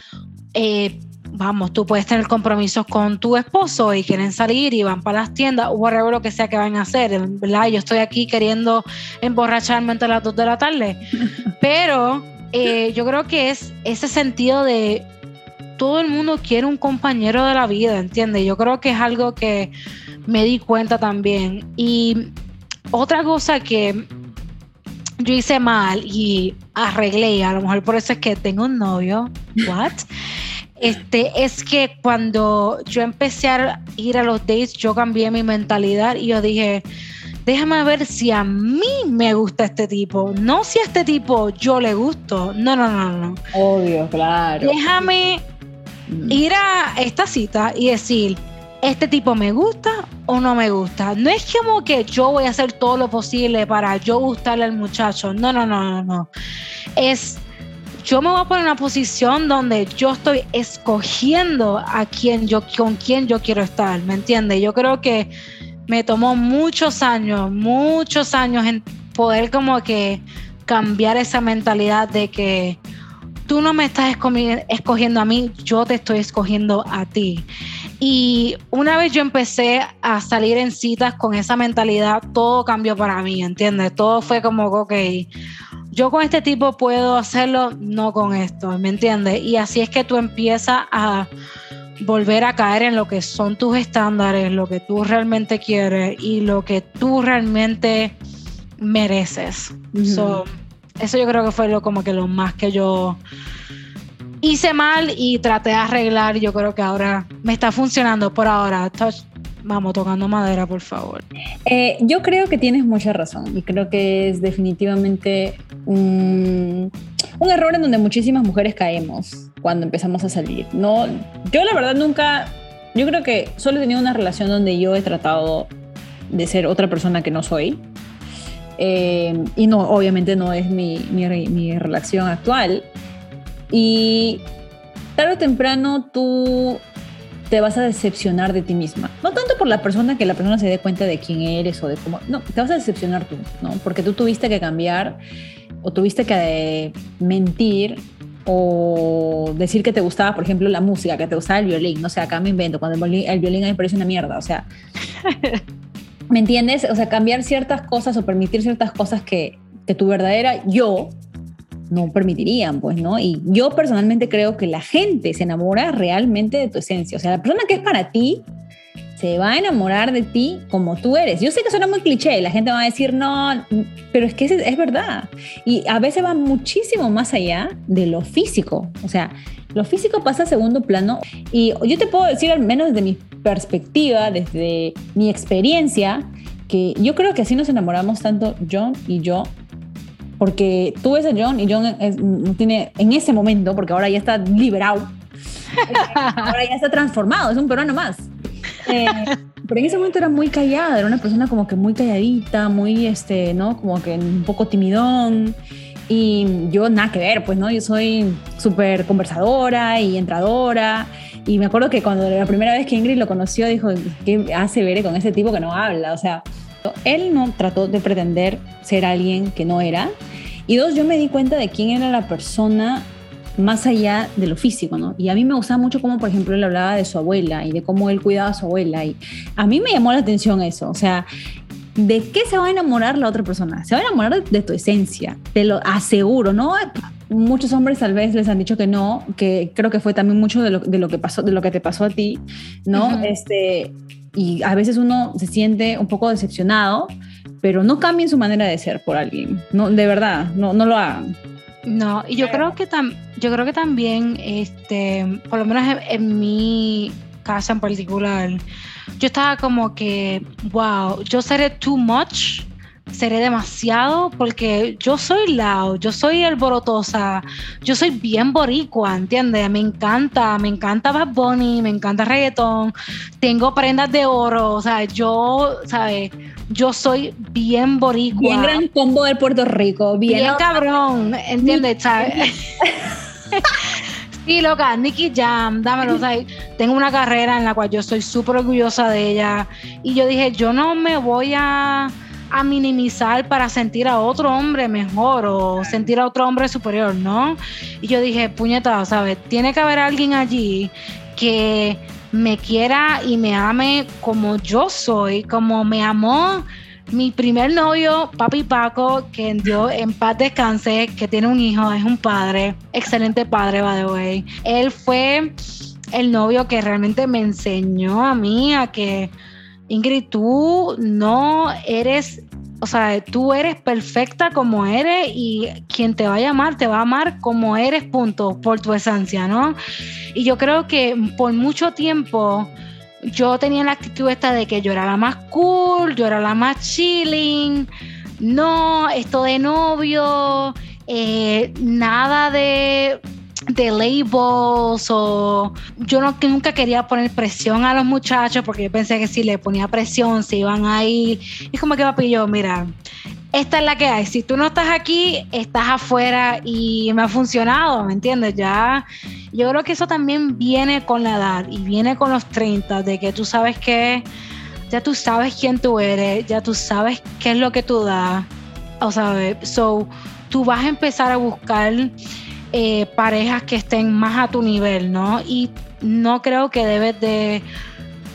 eh, vamos, tú puedes tener compromisos con tu esposo y quieren salir y van para las tiendas, o whatever lo que sea que van a hacer, ¿verdad? Yo estoy aquí queriendo emborracharme entre las dos de la tarde, (laughs) pero eh, yo creo que es ese sentido de todo el mundo quiere un compañero de la vida, ¿entiendes? Yo creo que es algo que me di cuenta también. Y otra cosa que yo hice mal y arreglé, a lo mejor por eso es que tengo un novio, (laughs) what? Este, es que cuando yo empecé a ir a los dates, yo cambié mi mentalidad y yo dije, déjame ver si a mí me gusta este tipo, no si a este tipo yo le gusto. No, no, no, no. Obvio, claro. Déjame mm. ir a esta cita y decir, este tipo me gusta o no me gusta. No es como que yo voy a hacer todo lo posible para yo gustarle al muchacho. No, no, no, no, no. Es yo me voy a poner en una posición donde yo estoy escogiendo a quién yo con quién yo quiero estar, ¿me entiendes? Yo creo que me tomó muchos años, muchos años en poder como que cambiar esa mentalidad de que tú no me estás escogiendo a mí, yo te estoy escogiendo a ti. Y una vez yo empecé a salir en citas con esa mentalidad, todo cambió para mí, ¿entiendes? Todo fue como, ok, yo con este tipo puedo hacerlo, no con esto, ¿me entiendes? Y así es que tú empiezas a volver a caer en lo que son tus estándares, lo que tú realmente quieres y lo que tú realmente mereces. Eso yo creo que fue lo, como que lo más que yo hice mal y traté de arreglar. Yo creo que ahora me está funcionando por ahora. Vamos, tocando madera, por favor. Eh, yo creo que tienes mucha razón y creo que es definitivamente un, un, error en donde muchísimas mujeres caemos cuando empezamos a salir. No, yo la verdad nunca, yo creo que solo he tenido una relación donde yo he tratado de ser otra persona que no soy Eh, y no, obviamente no es mi, mi, mi relación actual. Y tarde o temprano tú te vas a decepcionar de ti misma. No tanto por la persona que la persona se dé cuenta de quién eres o de cómo. No, te vas a decepcionar tú, ¿no? Porque tú tuviste que cambiar o tuviste que mentir o decir que te gustaba, por ejemplo, la música, que te gustaba el violín. No sé, acá me invento, cuando el violín, el violín a mí me parece una mierda. O sea, ¿me entiendes? O sea, cambiar ciertas cosas o permitir ciertas cosas que, que tu verdadera yo no permitirían, pues, ¿no? Y yo personalmente creo que la gente se enamora realmente de tu esencia. O sea, la persona que es para ti se va a enamorar de ti como tú eres. Yo sé que suena muy cliché, la gente va a decir, no, pero es que es, es verdad. Y a veces va muchísimo más allá de lo físico. O sea, lo físico pasa a segundo plano. Y yo te puedo decir, al menos desde mi perspectiva, desde mi experiencia, que yo creo que así nos enamoramos tanto John y yo porque tú ves a John y John no tiene, en ese momento, porque ahora ya está liberado, (laughs) ahora ya está transformado, es un peruano más. Eh, pero en ese momento era muy callada, era una persona como que muy calladita, muy, este, ¿no? Como que un poco timidón. Y yo nada que ver, pues, ¿no? Yo soy súper conversadora y entradora. Y me acuerdo que cuando la primera vez que Ingrid lo conoció, dijo, ¿qué hace ver con ese tipo que no habla? O sea, él no trató de pretender ser alguien que no era. Y dos, yo me di cuenta de quién era la persona más allá de lo físico, ¿no? Y a mí me gustaba mucho cómo, por ejemplo, él hablaba de su abuela y de cómo él cuidaba a su abuela. Y a mí me llamó la atención eso. O sea, ¿de qué se va a enamorar la otra persona? Se va a enamorar de, tu esencia, te lo aseguro, ¿no? Muchos hombres tal vez les han dicho que no, que creo que fue también mucho de lo, de lo que pasó, de lo que te pasó a ti, ¿no? Este, y a veces uno se siente un poco decepcionado, pero no cambien su manera de ser por alguien, no, de verdad, no, no lo hagan. No, y yo creo que yo creo que también, este, por lo menos en, mi casa en particular, yo estaba como que, wow, yo seré too much seré demasiado porque yo soy lao, yo soy alborotosa, yo soy bien boricua, ¿entiendes? Me encanta, me encanta Bad Bunny, me encanta reggaetón, tengo prendas de oro, o sea, yo, ¿sabes? Yo soy bien boricua. Bien gran combo del Puerto Rico, bien. Bien cabrón, ¿entiendes? ¿Sabes? (laughs) Sí, loca, Nicky Jam, dámelo. O sea, tengo una carrera en la cual yo estoy súper orgullosa de ella. Y yo dije, yo no me voy a a minimizar para sentir a otro hombre mejor o sentir a otro hombre superior, ¿no? Y yo dije, puñeta, ¿sabes? Tiene que haber alguien allí que me quiera y me ame como yo soy, como me amó mi primer novio, Papi Paco, que dio en paz descanse, que tiene un hijo, es un padre, excelente padre, by the way. Él fue el novio que realmente me enseñó a mí a que Ingrid, tú no eres, o sea, tú eres perfecta como eres y quien te va a llamar te va a amar como eres, punto, por tu esencia, ¿no? Y yo creo que por mucho tiempo yo tenía la actitud esta de que yo era la más cool, yo era la más chilling, no, esto de novio, eh, nada de de labels o yo no, nunca quería poner presión a los muchachos porque yo pensé que si le ponía presión se iban a ir. Y como que papi yo, mira, esta es la que hay. Si tú no estás aquí, estás afuera y me ha funcionado, ¿me entiendes? Ya, yo creo que eso también viene con la edad y viene con los 30, de que tú sabes que ya tú sabes quién tú eres, ya tú sabes qué es lo que tú das. O sea, so, tú vas a empezar a buscar eh, parejas que estén más a tu nivel, ¿no? Y no creo que debes de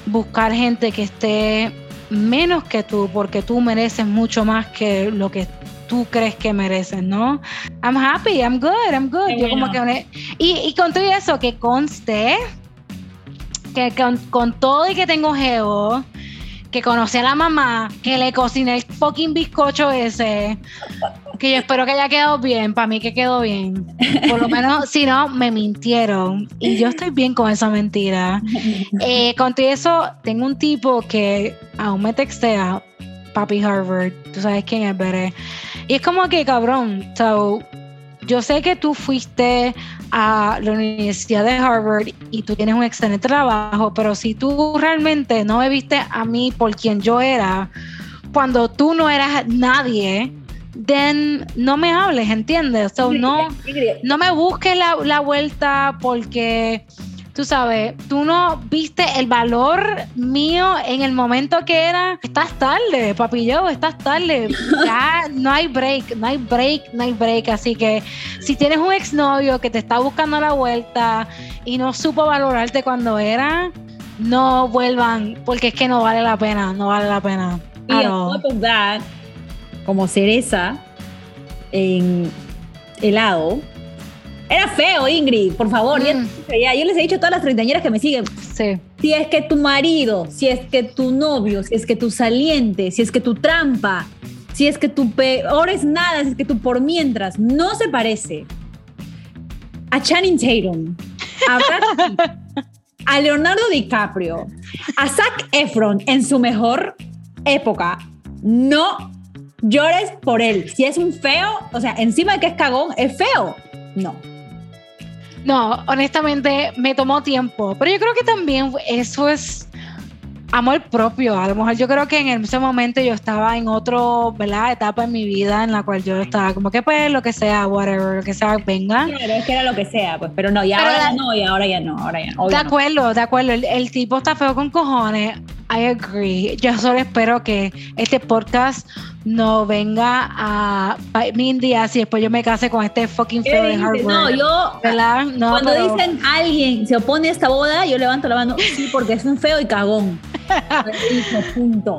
buscar gente que esté menos que tú, porque tú mereces mucho más que lo que tú crees que mereces, ¿no? I'm happy, I'm good, I'm good. Yo como que y, con todo eso, que conste que con, con todo y que tengo geo, que conocí a la mamá, que le cociné el fucking bizcocho ese, que yo espero que haya quedado bien, para mí que quedó bien. Por lo menos, si no, me mintieron. Y yo estoy bien con esa mentira. Eh, con todo eso, tengo un tipo que aún me textea, Papi Harvard, tú sabes quién es, Bere. Y es como que, cabrón, so, yo sé que tú fuiste a la Universidad de Harvard y tú tienes un excelente trabajo, pero si tú realmente no me viste a mí por quien yo era, cuando tú no eras nadie, then no me hables, ¿entiendes? So, no, no me busques la, la vuelta porque tú sabes, tú no viste el valor mío en el momento que era, estás tarde, papi yo, estás tarde. (laughs) Ya no hay break, no hay break, no hay break. Así que si tienes un exnovio que te está buscando la vuelta y no supo valorarte cuando era, no vuelvan, porque es que no vale la pena, no vale la pena. Y that, como cereza en helado, era feo, Ingrid, por favor. Mm. Ya, yo les he dicho a todas las treintañeras que me siguen. Sí. Si es que tu marido, si es que tu novio, si es que tu saliente, si es que tu trampa, si es que tu peor es nada, si es que tu por mientras no se parece a Channing Tatum, a, (laughs) a Leonardo DiCaprio, a Zac Efron en su mejor época, no llores por él. Si es un feo, o sea, encima de que es cagón, es feo. No. No, honestamente me tomó tiempo, pero yo creo que también eso es amor propio. A lo mejor yo creo que en ese momento yo estaba en otro, ¿verdad? Etapa en mi vida en la cual yo estaba como que pues lo que sea, whatever, lo que sea, venga. Claro, es que era lo que sea, pues, pero no, y ahora ya no, y ahora ya no, ahora ya no. De acuerdo, de acuerdo, el, tipo está feo con cojones, I agree. Yo solo espero que este podcast no venga a mi día si después yo me case con este fucking feo de Harvard. No, yo no, cuando dicen alguien se opone a esta boda, yo levanto la mano, sí, porque es un feo y cagón. (laughs) punto.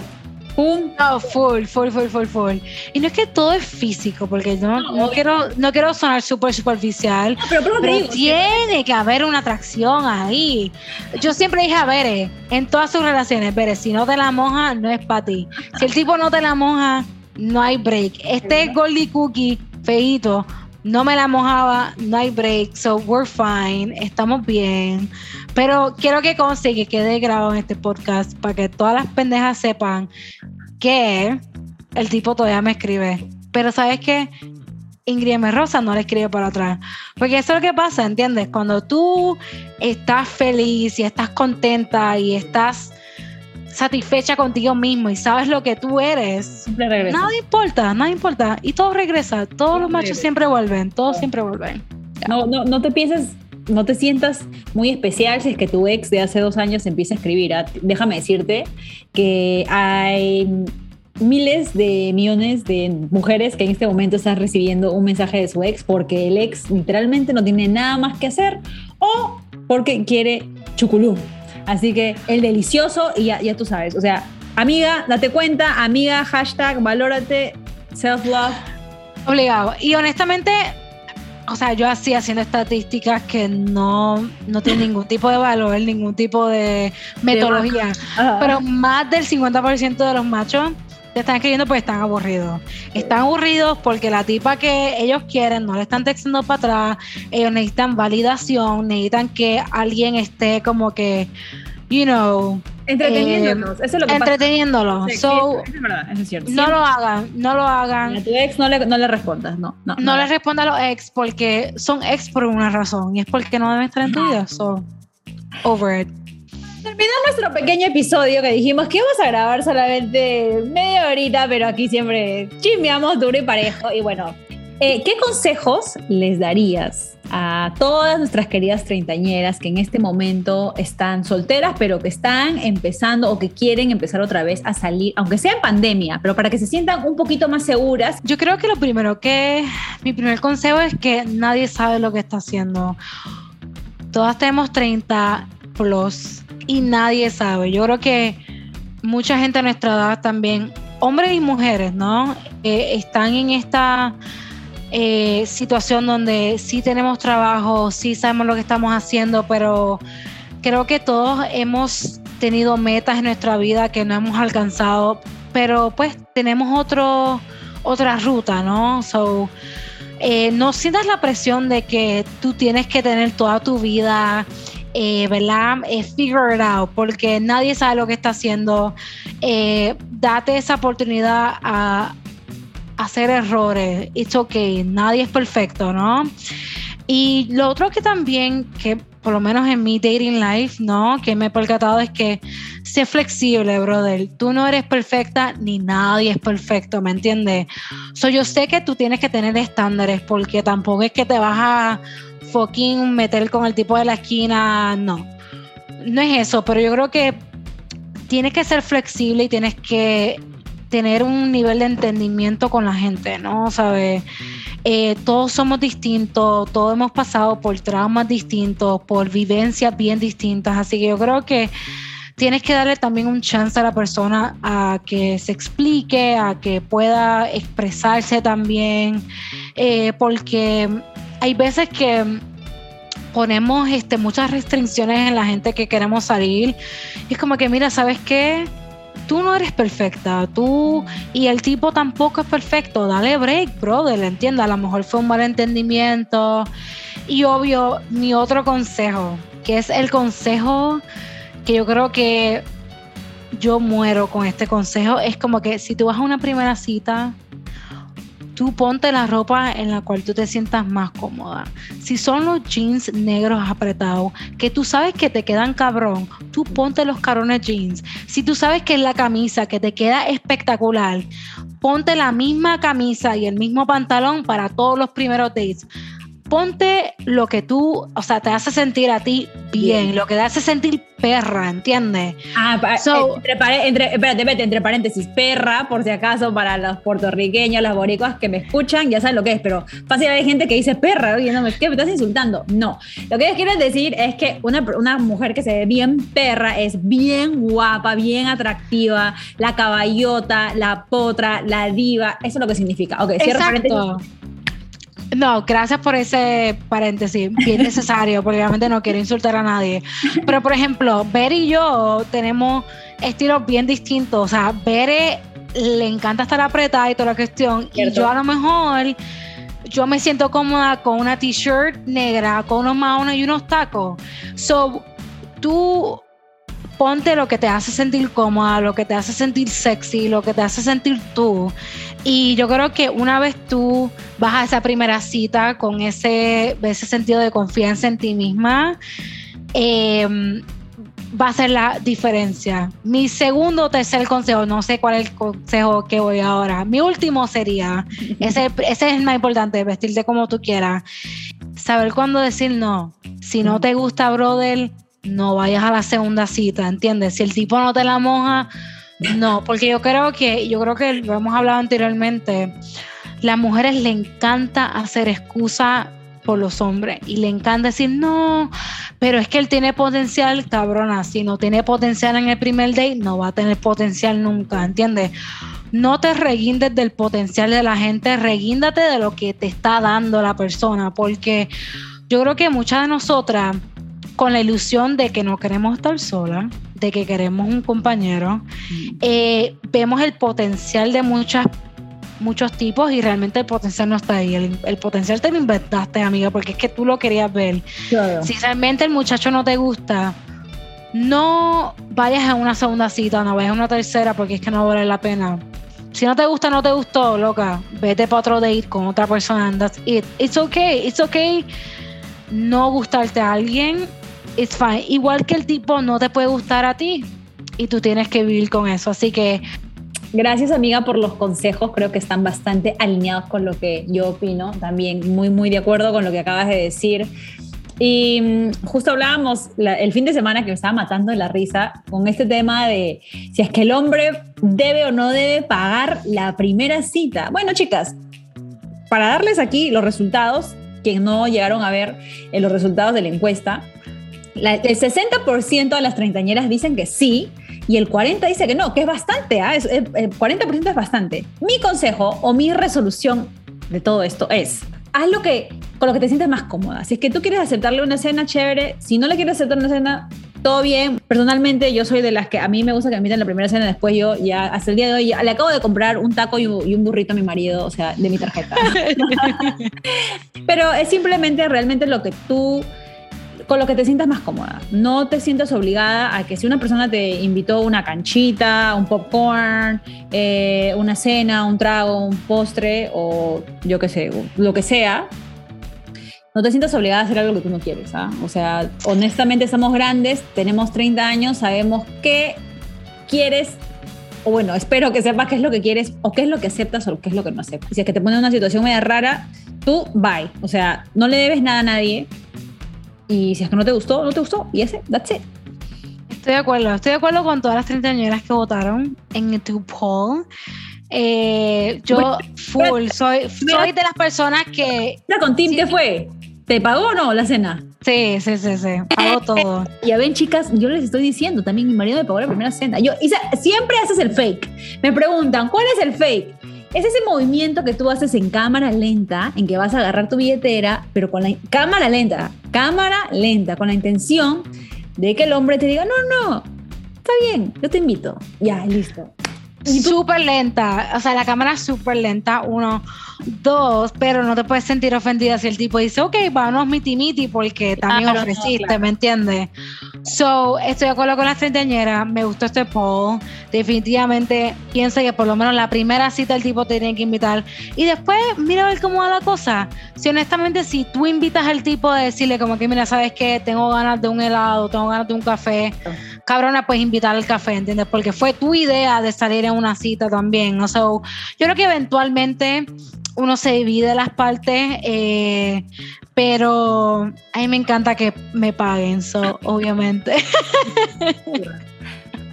No, full, full, full, full, full. Y no es que todo es físico, porque no, no, quiero, no quiero sonar súper superficial, pero, tiene que haber una atracción ahí. Yo siempre dije a ver, en todas sus relaciones, ver, si no te la moja, no es para ti. Si el tipo no te la moja, no hay break. Este Goldie Cookie feito no me la mojaba, no hay break, so we're fine, estamos bien. Pero quiero que conste que quede grabado en este podcast para que todas las pendejas sepan que el tipo todavía me escribe. Pero ¿sabes qué? Ingrid M. Rosa no le escribe para atrás. Porque eso es lo que pasa, ¿entiendes? Cuando tú estás feliz y estás contenta y estás satisfecha contigo mismo y sabes lo que tú eres, nada importa, nada importa. Y todo regresa, todos los machos siempre vuelven, todos siempre vuelven. No, no, no te pienses, no te sientas muy especial si es que tu ex de hace dos años empieza a escribir. ¿ah? Déjame decirte que hay miles de millones de mujeres que en este momento están recibiendo un mensaje de su ex porque el ex literalmente no tiene nada más que hacer o porque quiere chuculú. Así que el delicioso y ya, ya tú sabes. O sea, amiga, date cuenta, amiga, hashtag, valórate, self-love. Obligado. Y honestamente, o sea, yo así haciendo estadísticas que no, no tienen ningún tipo de valor, ningún tipo de metodología. Pero más del 50% de los machos te están escribiendo porque están aburridos. Están aburridos porque la tipa que ellos quieren no le están textando para atrás. Ellos necesitan validación, necesitan que alguien esté como que, you know. Entreteniéndolos, eso es lo que Entreteniéndolos. so, es verdad, eso es cierto. No lo hagan, no lo hagan. A tu ex no le, no le respondas, no. No, no, le responda a los ex porque son ex por una razón y es porque no deben estar en tu vida. So, over it. Terminó nuestro pequeño episodio que dijimos que íbamos a grabar solamente media horita, pero aquí siempre chismeamos duro y parejo. Y bueno, eh, ¿qué consejos les darías a todas nuestras queridas treintañeras que en este momento están solteras, pero que están empezando o que quieren empezar otra vez a salir, aunque sea en pandemia, pero para que se sientan un poquito más seguras? Yo creo que lo primero que, mi primer consejo es que nadie sabe lo que está haciendo. Todas tenemos 30 plus y nadie sabe. Yo creo que mucha gente a nuestra edad también, hombres y mujeres, ¿no? Eh, están en esta eh, situación donde sí tenemos trabajo, sí sabemos lo que estamos haciendo, pero creo que todos hemos tenido metas en nuestra vida que no hemos alcanzado, pero pues tenemos otro, otra ruta, ¿no? So, eh, no sientas la presión de que tú tienes que tener toda tu vida eh, ¿verdad? Eh, figure it out, porque nadie sabe lo que está haciendo. Eh, date esa oportunidad a, hacer errores. It's okay, nadie es perfecto, ¿no? Y lo otro que también, que por lo menos en mi dating life, ¿no? Que me he percatado es que sé flexible, brother. Tú no eres perfecta ni nadie es perfecto, ¿me entiendes? So, yo sé que tú tienes que tener estándares porque tampoco es que te vas a fucking meter con el tipo de la esquina, no. No es eso, pero yo creo que tienes que ser flexible y tienes que tener un nivel de entendimiento con la gente, ¿no? ¿Sabes? Eh, todos somos distintos, todos hemos pasado por traumas distintos, por vivencias bien distintas, así que yo creo que tienes que darle también un chance a la persona a que se explique, a que pueda expresarse también, eh, porque hay veces que ponemos este, muchas restricciones en la gente que queremos salir. Es como que, mira, ¿sabes qué? Tú no eres perfecta, tú y el tipo tampoco es perfecto. Dale break, brother, entienda. A lo mejor fue un malentendimiento. Y obvio, mi otro consejo, que es el consejo que yo creo que yo muero con este consejo, es como que si tú vas a una primera cita, tú ponte la ropa en la cual tú te sientas más cómoda. Si son los jeans negros apretados, que tú sabes que te quedan cabrón, tú ponte los carones jeans. Si tú sabes que es la camisa que te queda espectacular, ponte la misma camisa y el mismo pantalón para todos los primeros dates ponte lo que tú, o sea, te hace sentir a ti bien, lo que te hace sentir perra, ¿entiendes? Ah, entre, entre, espérate, entre paréntesis, perra, por si acaso, para los puertorriqueños, las boricuas que me escuchan, ya saben lo que es, pero fácil hay gente que dice perra, oye, no, me, ¿qué me estás insultando? No, lo que ellos quieren decir es que una, una mujer que se ve bien perra es bien guapa, bien atractiva, la caballota, la potra, la diva, eso es lo que significa. Ok, cierro Exacto. No, gracias por ese paréntesis, bien (laughs) necesario, porque obviamente no quiero insultar a nadie. Pero, por ejemplo, Bere y yo tenemos estilos bien distintos. O sea, Bere le encanta estar apretada y toda la cuestión. Y yo a lo mejor, yo me siento cómoda con una t-shirt negra, con unos maones y unos tacos. So, tú ponte lo que te hace sentir cómoda, lo que te hace sentir sexy, lo que te hace sentir tú. Y yo creo que una vez tú vas a esa primera cita con ese, ese sentido de confianza en ti misma, em, va a ser la diferencia. Mi segundo o tercer consejo, no sé cuál es el consejo que voy ahora. Mi último sería, ese, ese es el más importante, vestirte como tú quieras. Saber cuándo decir no. Si no te gusta, brother, no vayas a la segunda cita, ¿entiendes? Si el tipo no te la moja, no, porque yo creo que, yo creo que lo hemos hablado anteriormente, las mujeres le encanta hacer excusa por los hombres y le encanta decir no, pero es que él tiene potencial, cabrona, si no tiene potencial en el primer date, no va a tener potencial nunca, ¿entiendes? No te reguindes del potencial de la gente, reguíndate de lo que te está dando la persona, porque yo creo que muchas de nosotras con la ilusión de que no queremos estar solas, de que queremos un compañero. Eh, vemos el potencial de muchas muchos tipos y realmente el potencial no está ahí. El, potencial te lo inventaste, amiga, porque es que tú lo querías ver. Si realmente el muchacho no te gusta, no vayas a una segunda cita, no vayas a una tercera, porque es que no vale la pena. Si no te gusta, no te gustó, loca. Vete para otro date con otra persona. That's it. It's okay. It's okay no gustarte a alguien it's fine. Igual que el tipo no te puede gustar a ti y tú tienes que vivir con eso. Así que Gracias amiga por los consejos, creo que están bastante alineados con lo que yo opino, también muy muy de acuerdo con lo que acabas de decir. Y mm, justo hablábamos el fin de semana que me estaba matando de la risa con este tema de si es que el hombre debe o no debe pagar la primera cita. Bueno chicas, para darles aquí los resultados, que no llegaron a ver eh, los resultados de la encuesta, el 60% de las treintañeras dicen que sí y el 40% dice que no, que es bastante, ¿ah? el 40% es bastante. Mi consejo o mi resolución de todo esto es, haz lo que, con lo que te sientes más cómoda. Si es que tú quieres aceptarle una cena, chévere. Si no le quieres aceptar una cena, todo bien. Personalmente, yo soy de las que a mí me gusta que me inviten la primera cena, después yo ya, hasta el día de hoy, le acabo de comprar un taco y un, burrito a mi marido, o sea, de mi tarjeta. (laughs) Pero es simplemente realmente lo que tú con lo que te sientas más cómoda. No te sientas obligada a que si una persona te invitó una canchita, un popcorn, eh, una cena, un trago, un postre o yo qué sé, lo que sea, no te sientas obligada a hacer algo que tú no quieres. ¿ah? O sea, honestamente estamos grandes, tenemos 30 años, sabemos qué quieres, o bueno, espero que sepas qué es lo que quieres, o qué es lo que aceptas, o qué es lo que no aceptas. Si es que te pone en una situación media rara, tú bye. O sea, no le debes nada a nadie. Y si es que no te gustó, no te gustó. Y ese, that's it. Estoy de acuerdo, estoy de acuerdo con todas las treintañeras que votaron en tu poll. Eh, yo full, soy, soy de las personas que... con Tim qué fue? ¿Te pagó o no la cena? Sí, sí, sí, sí. Pago (laughs) todo. Ya ven, chicas, yo les estoy diciendo también, mi marido me pagó la primera cena. Yo, siempre haces el fake. Me preguntan, ¿cuál es el fake? Es ese movimiento que tú haces en cámara lenta, en que vas a agarrar tu billetera, pero con la cámara lenta, cámara lenta, con la intención de que el hombre te diga, no, no, está bien, yo te invito. Ya, listo. Súper lenta, o sea, la cámara es súper lenta, uno, dos, pero no te puedes sentir ofendida si el tipo dice, ok, vámonos miti miti porque también ofreciste, ¿me entiendes? So, estoy de acuerdo con las treintañeras, me gustó este poll, definitivamente piensa que por lo menos la primera cita el tipo te tiene que invitar. Y después mira a ver cómo va la cosa. Si honestamente, si tú invitas al tipo a decirle como que, mira, ¿sabes qué? Tengo ganas de un helado, tengo ganas de un café cabrona, pues invitar al café, ¿entiendes? Porque fue tu idea de salir en una cita también. ¿no? So, yo creo que eventualmente uno se divide las partes, eh, pero a mí me encanta que me paguen, so, obviamente. (laughs)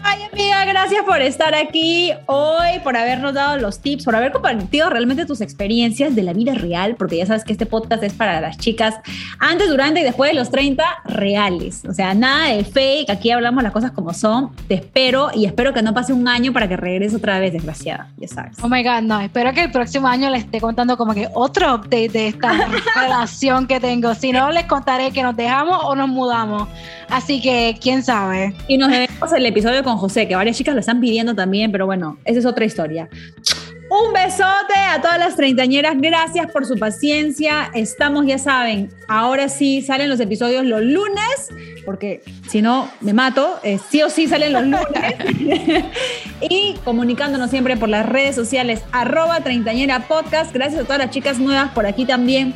Ay, amiga, gracias por estar aquí hoy, por habernos dado los tips, por haber compartido realmente tus experiencias de la vida real, porque ya sabes que este podcast es para las chicas antes, durante y después de los 30 reales. O sea, nada de fake, aquí hablamos las cosas como son. Te espero y espero que no pase un año para que regreses otra vez, desgraciada, ya sabes. Oh my God, no, espero que el próximo año les esté contando como que otro update de esta (laughs) relación que tengo. Si no, les contaré que nos dejamos o nos mudamos. Así que, quién sabe. Y nos vemos el episodio con José, que varias chicas lo están pidiendo también, pero bueno, esa es otra historia. Un besote a todas las treintañeras. Gracias por su paciencia. Estamos, ya saben, ahora sí salen los episodios los lunes, porque si no me mato. Eh, sí o sí salen los lunes. (laughs) y comunicándonos siempre por las redes sociales, arroba treintañera podcast. Gracias a todas las chicas nuevas por aquí también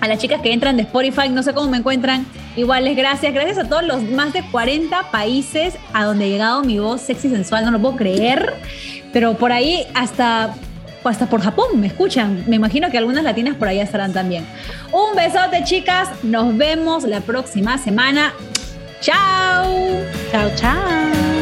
a las chicas que entran de Spotify, no sé cómo me encuentran. Iguales, gracias. Gracias a todos los más de 40 países a donde ha llegado mi voz sexy sensual, no lo puedo creer. Pero por ahí hasta, hasta por Japón me escuchan. Me imagino que algunas latinas por ahí estarán también. Un besote, chicas. Nos vemos la próxima semana. Chao. Chao, chao.